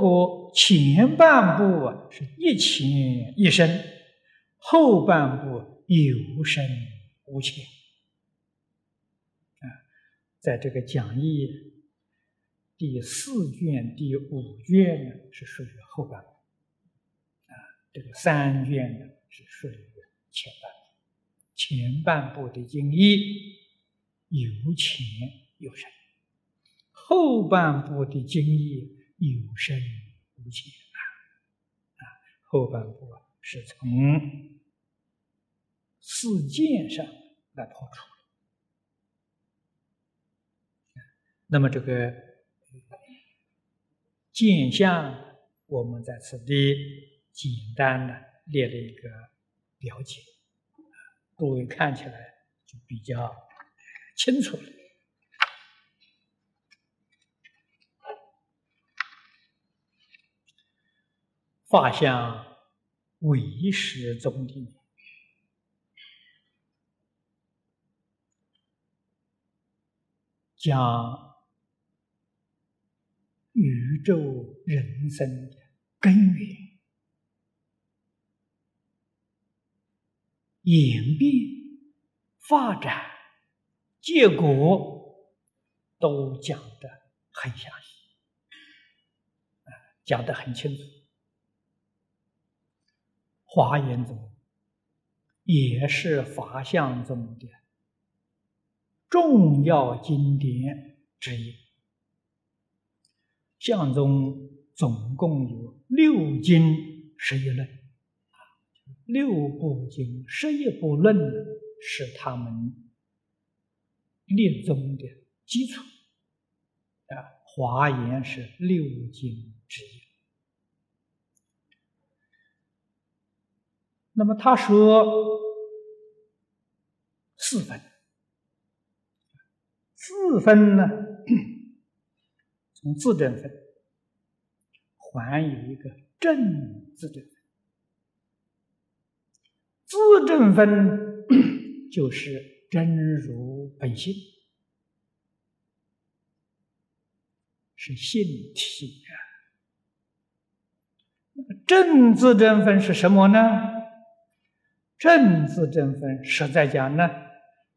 不过前半部是一浅一深，后半部有深无浅。啊，在这个讲义第四卷、第五卷呢，是属于后半部。啊，这个三卷呢是属于前半部。前半部的经义有浅有深，后半部的经义有深无浅啊。啊，后半部啊是从四件上来破除。那么这个见相，我们在此地简单的列了一个了解。各位看起来就比较清楚了。画像唯识中的将宇宙人生的根源。演变、发展、结果都讲得很详细，讲得很清楚。华严宗也是法相中的重要经典之一。相宗总共有六经十一论。六部经、十一部论是他们列宗的基础啊。华严是六经之一。那么他说四分，四分呢，从自证分还有一个正自证。自证分就是真如本性，是性体啊。正自证分是什么呢？正自证分实在讲呢，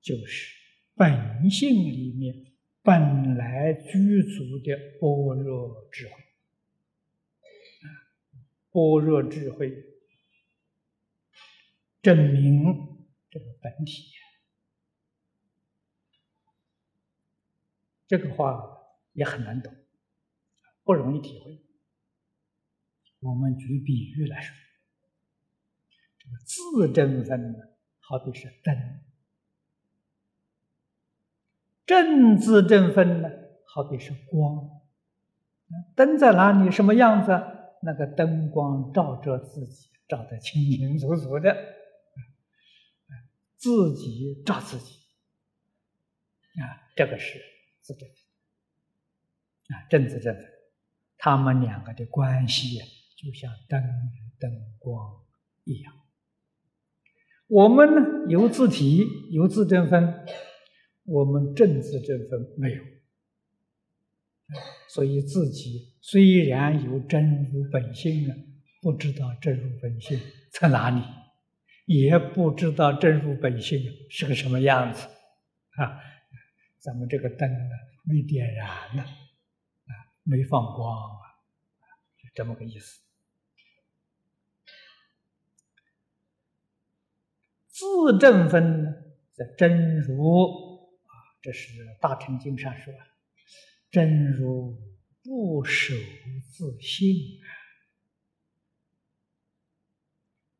就是本性里面本来具足的般若智慧般若智慧。证明这个本体，这个话也很难懂，不容易体会。我们举比喻来说，自证分呢，好比是灯；正自正分呢，好比是光。灯在哪里？什么样子？那个灯光照着自己，照得清清楚楚的。自己照自己，啊，这个是自正啊，正自正分，他们两个的关系就像灯与灯光一样。我们呢有自体，有自证分，我们正自证分没有，所以自己虽然有真如本性啊，不知道真如本性在哪里。也不知道真如本性是个什么样子啊！咱们这个灯呢，没点燃呢，啊，没放光啊，就这么个意思。自证分呢，在真如啊，这是《大乘经》上说，真如不守自性啊。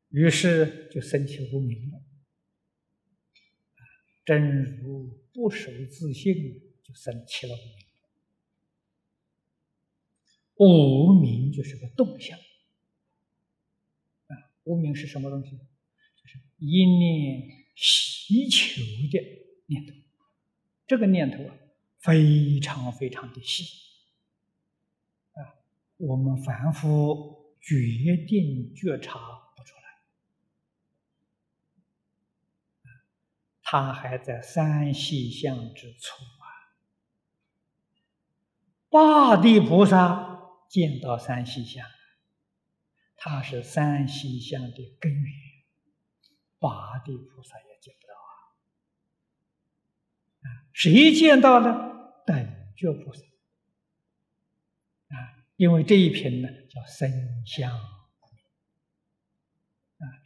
于是就生起无名了，真如不守自性，就生起了无名。无名就是个动向，啊，无名是什么东西？就是一念希求的念头，这个念头啊，非常非常的细，啊，我们凡夫决定觉察不出来。他还在三细相之初啊！八地菩萨见到三细相，它是三细相的根源，八地菩萨也见不到啊！啊，谁见到呢？等觉菩萨啊，因为这一品呢叫生相啊，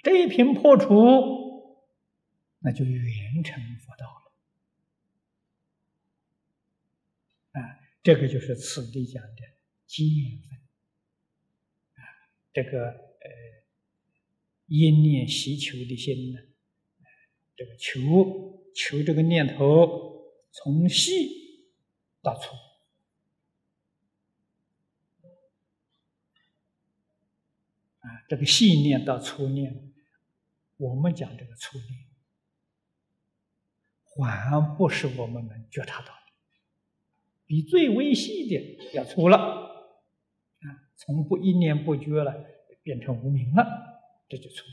这一品破除，那就圆成佛道了。啊，这个就是此地讲的见分啊，这个呃，因念习求的心呢，这个求求这个念头从细到粗啊，这个细念到粗念，我们讲这个粗念，还不是我们能觉察到的。比最微细的要粗了，啊，从不一念不觉了，变成无名了，这就粗。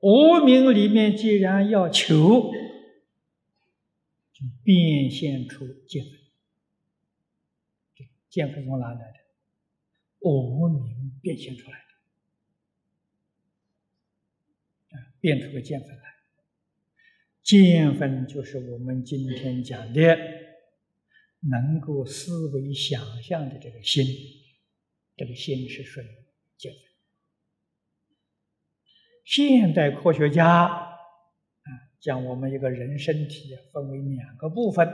无名里面既然要求，就变现出见分。见分从哪来的？无名变现出来的，啊，变出个见分来。见分就是我们今天讲的能够思维想象的这个心，这个心是属于见分。现代科学家啊，将我们一个人身体分为两个部分，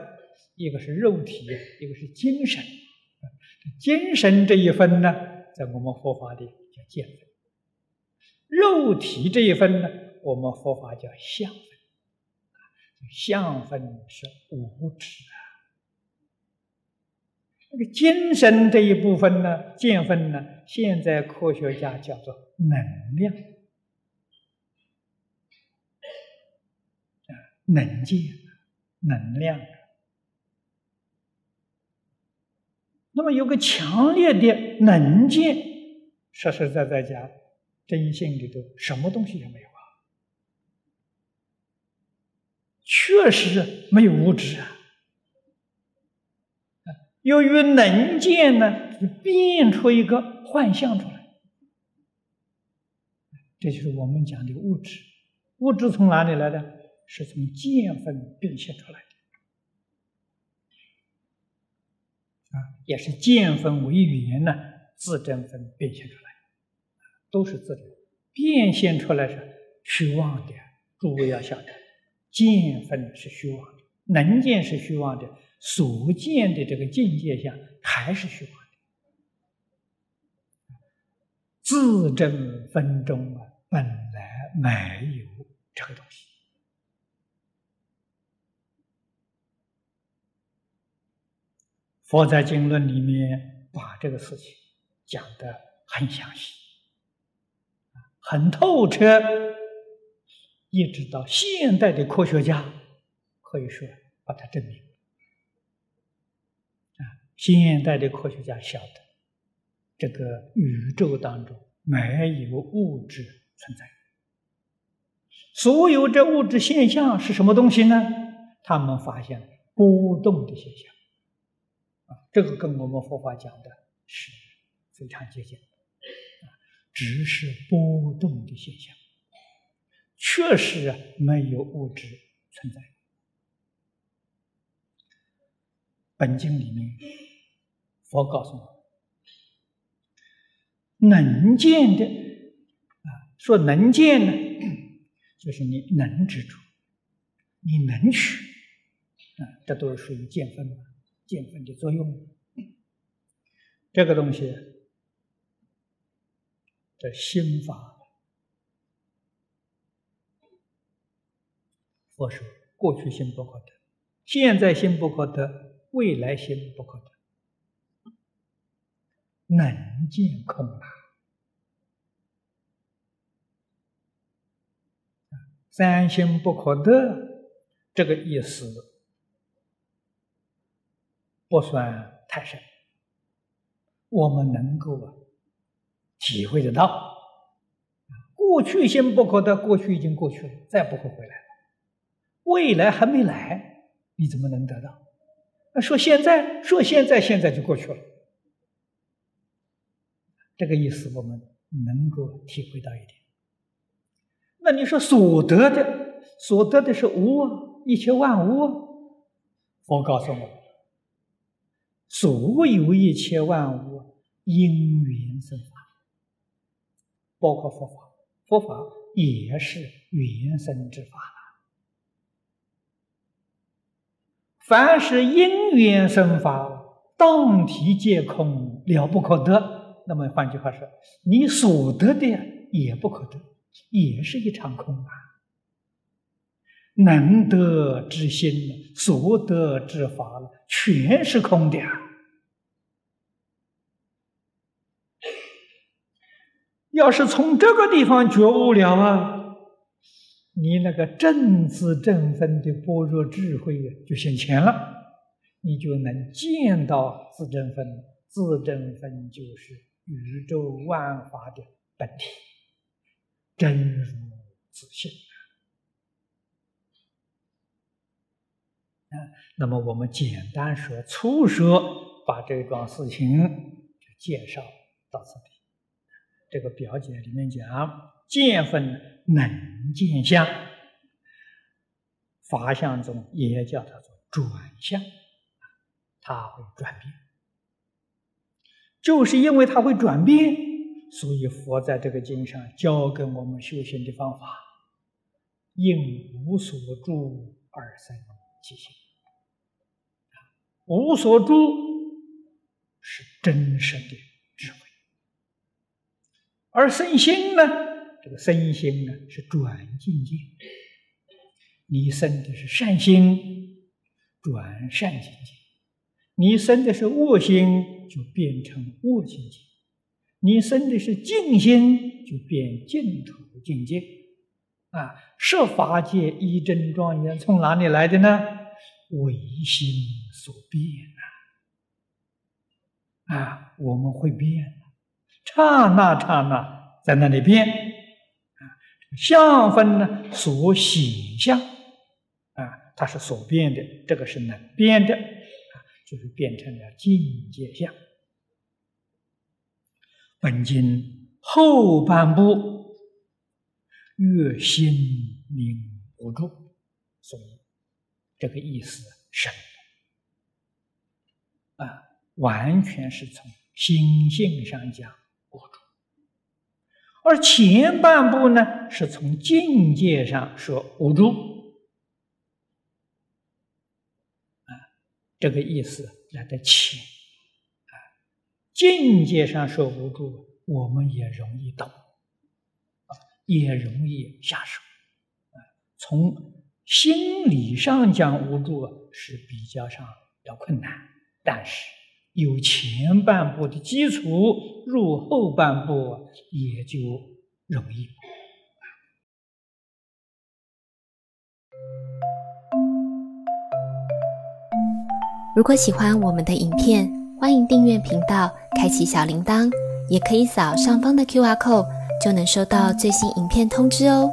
一个是肉体，一个是精神。精神这一分呢，在我们佛法里叫见分；肉体这一分呢，我们佛法叫相分。相分是无知啊，那个精神这一部分呢，见分呢，现在科学家叫做能量，能见，能量。那么有个强烈的能见，实实在在讲，真心里头什么东西也没有啊。确实没有物质啊！由于能见呢，就变出一个幻象出来，这就是我们讲的物质。物质从哪里来的？是从见分变现出来的啊，也是见分为缘呢，自证分变现出来，都是自证变现出来是虚妄的。诸位要晓得。见分是虚妄的，能见是虚妄的，所见的这个境界下还是虚幻的。自证分中啊，本来没有这个东西。佛在经论里面把这个事情讲得很详细，很透彻。一直到现代的科学家，可以说把它证明。现代的科学家晓得，这个宇宙当中没有物质存在。所有这物质现象是什么东西呢？他们发现波动的现象。啊，这个跟我们佛法讲的是非常接近。啊，只是波动的现象。确实没有物质存在。本经里面，佛告诉我，能见的啊，说能见呢，就是你能执着，你能取啊，这都是属于见分嘛，见分的作用。这个东西，这心法。佛说：“过去心不可得，现在心不可得，未来心不可得。能见空啊！三心不可得，这个意思不算太深。我们能够啊体会得到。过去心不可得，过去已经过去了，再不会回来了。”未来还没来，你怎么能得到？那说现在，说现在，现在就过去了。这个意思我们能够体会到一点。那你说所得的，所得的是无，一切万物。佛告诉我，所有一切万物因缘生法，包括佛法，佛法也是缘生之法。凡是因缘生法，当体皆空，了不可得。那么换句话说，你所得的也不可得，也是一场空啊。能得之心，所得之法，全是空的。要是从这个地方觉悟了啊！你那个正知正分的般若智慧就现前了，你就能见到自正分，自正分就是宇宙万法的本体，真如自性。啊，那么我们简单说、粗说，把这桩事情介绍到这里。这个表解里面讲。见分能见相，法相中也叫它做转相，它会转变。就是因为它会转变，所以佛在这个经上教给我们修行的方法：应无所住而生其心。无所住是真实的智慧，而生心呢？这个身心呢是转境界，你生的是善心，转善境界；你生的是恶心，就变成恶境界；你生的是净心，就变净土境界。啊，设法界一真庄严从哪里来的呢？唯心所变啊！啊，我们会变，刹那刹那在那里变。相分呢，所显相啊，它是所变的，这个是能变的啊，就是变成了境界相。本经后半部越心明无住，所以这个意思深啊，完全是从心性上讲无住。而前半部呢，是从境界上说无助，啊，这个意思来得浅，啊，境界上说无助，我们也容易懂，啊，也容易下手，啊，从心理上讲无助是比较上要困难，但是。有前半部的基础，入后半部也就容易。如果喜欢我们的影片，欢迎订阅频道，开启小铃铛，也可以扫上方的 Q R code，就能收到最新影片通知哦。